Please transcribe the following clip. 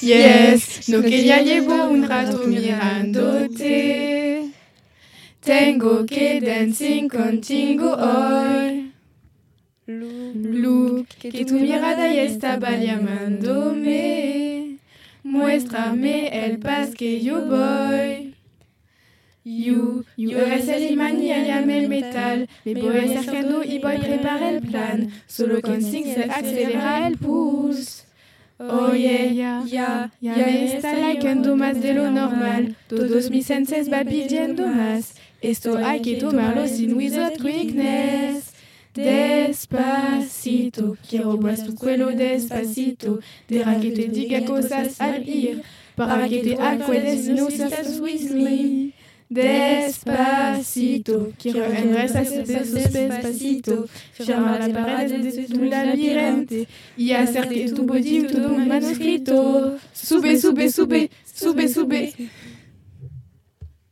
Yes, no quería llevo un rato mirándote. Tengo que dancing contigo hoy. Look, que tu mirada ya estaba llamándome. Muéstrame el pas que yo voy. You, you eres el imán y llame el metal. Me voy acercando y voy a preparar el plan. Solo con sync se acelera el pulse. Oye, ya, ya, ya me está likeando más de lo normal. Todos mis senses van pidiendo más. Esto hay que tomarlo sin wizard quickness. Despacito, quiero vuestro cuello despacito. Deja que te diga cosas al ir, para que te acuerdes no estás with me. Despacito, quiero engrasar sus besos despacito. Firma las paredes de tu laberinto y hacer que tu body un manuscrito. Sube, sube, sube, sube, sube.